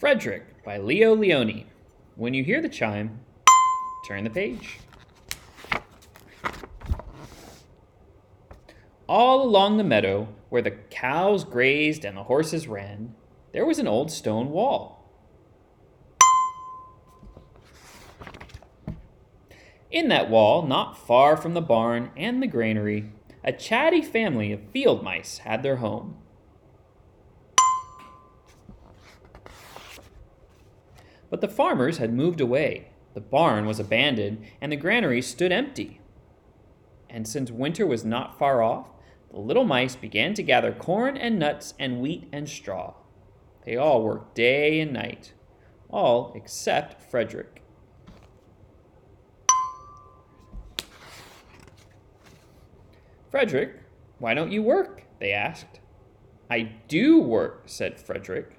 Frederick by Leo Lionni. When you hear the chime, turn the page. All along the meadow, where the cows grazed and the horses ran, there was an old stone wall. In that wall, not far from the barn and the granary, a chatty family of field mice had their home. But the farmers had moved away. The barn was abandoned, and the granary stood empty. And since winter was not far off, the little mice began to gather corn and nuts and wheat and straw. They all worked day and night, all except Frederick. Frederick, why don't you work? they asked. I do work, said Frederick.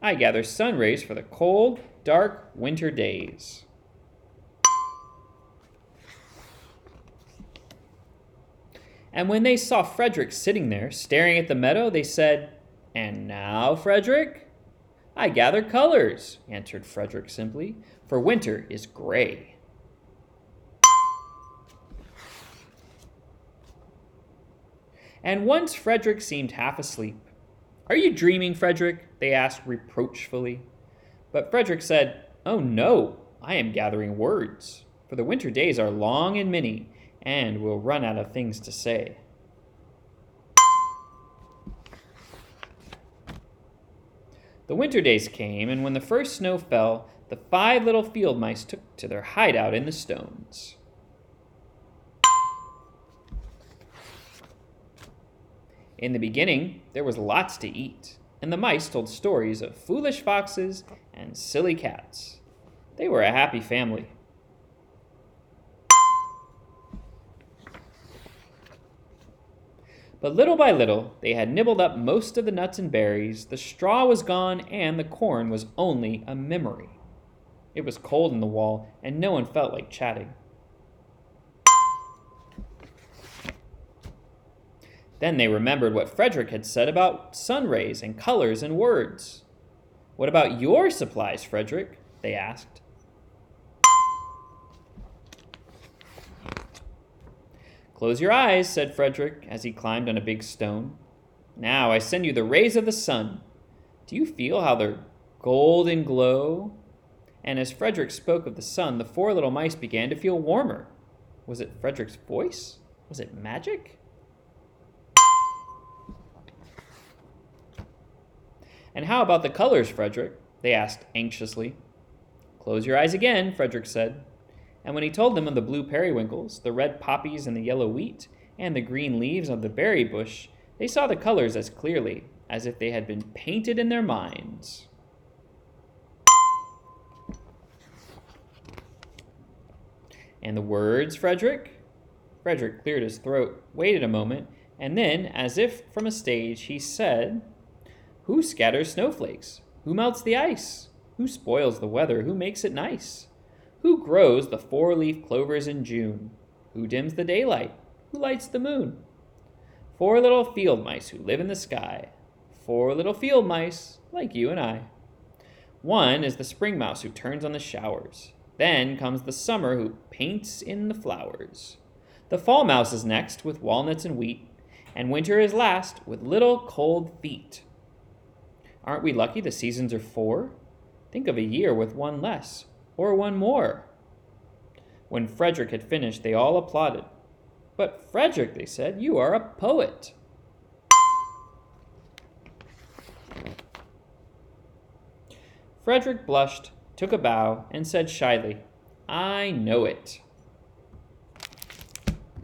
I gather sun rays for the cold, dark winter days. And when they saw Frederick sitting there, staring at the meadow, they said, And now, Frederick? I gather colors, answered Frederick simply, for winter is gray. And once Frederick seemed half asleep. Are you dreaming, Frederick? they asked reproachfully. But Frederick said, Oh no, I am gathering words, for the winter days are long and many, and we'll run out of things to say. The winter days came, and when the first snow fell, the five little field mice took to their hideout in the stones. In the beginning, there was lots to eat, and the mice told stories of foolish foxes and silly cats. They were a happy family. But little by little, they had nibbled up most of the nuts and berries, the straw was gone, and the corn was only a memory. It was cold in the wall, and no one felt like chatting. Then they remembered what Frederick had said about sun rays and colors and words. What about your supplies, Frederick? they asked. Close your eyes, said Frederick as he climbed on a big stone. Now I send you the rays of the sun. Do you feel how their golden glow? And as Frederick spoke of the sun, the four little mice began to feel warmer. Was it Frederick's voice? Was it magic? And how about the colors, Frederick? They asked anxiously. Close your eyes again, Frederick said. And when he told them of the blue periwinkles, the red poppies and the yellow wheat, and the green leaves of the berry bush, they saw the colors as clearly as if they had been painted in their minds. And the words, Frederick? Frederick cleared his throat, waited a moment, and then, as if from a stage, he said, who scatters snowflakes? Who melts the ice? Who spoils the weather? Who makes it nice? Who grows the four leaf clovers in June? Who dims the daylight? Who lights the moon? Four little field mice who live in the sky. Four little field mice, like you and I. One is the spring mouse who turns on the showers. Then comes the summer who paints in the flowers. The fall mouse is next with walnuts and wheat, and winter is last with little cold feet. Aren't we lucky the seasons are four? Think of a year with one less, or one more. When Frederick had finished, they all applauded. But, Frederick, they said, you are a poet. Frederick blushed, took a bow, and said shyly, I know it.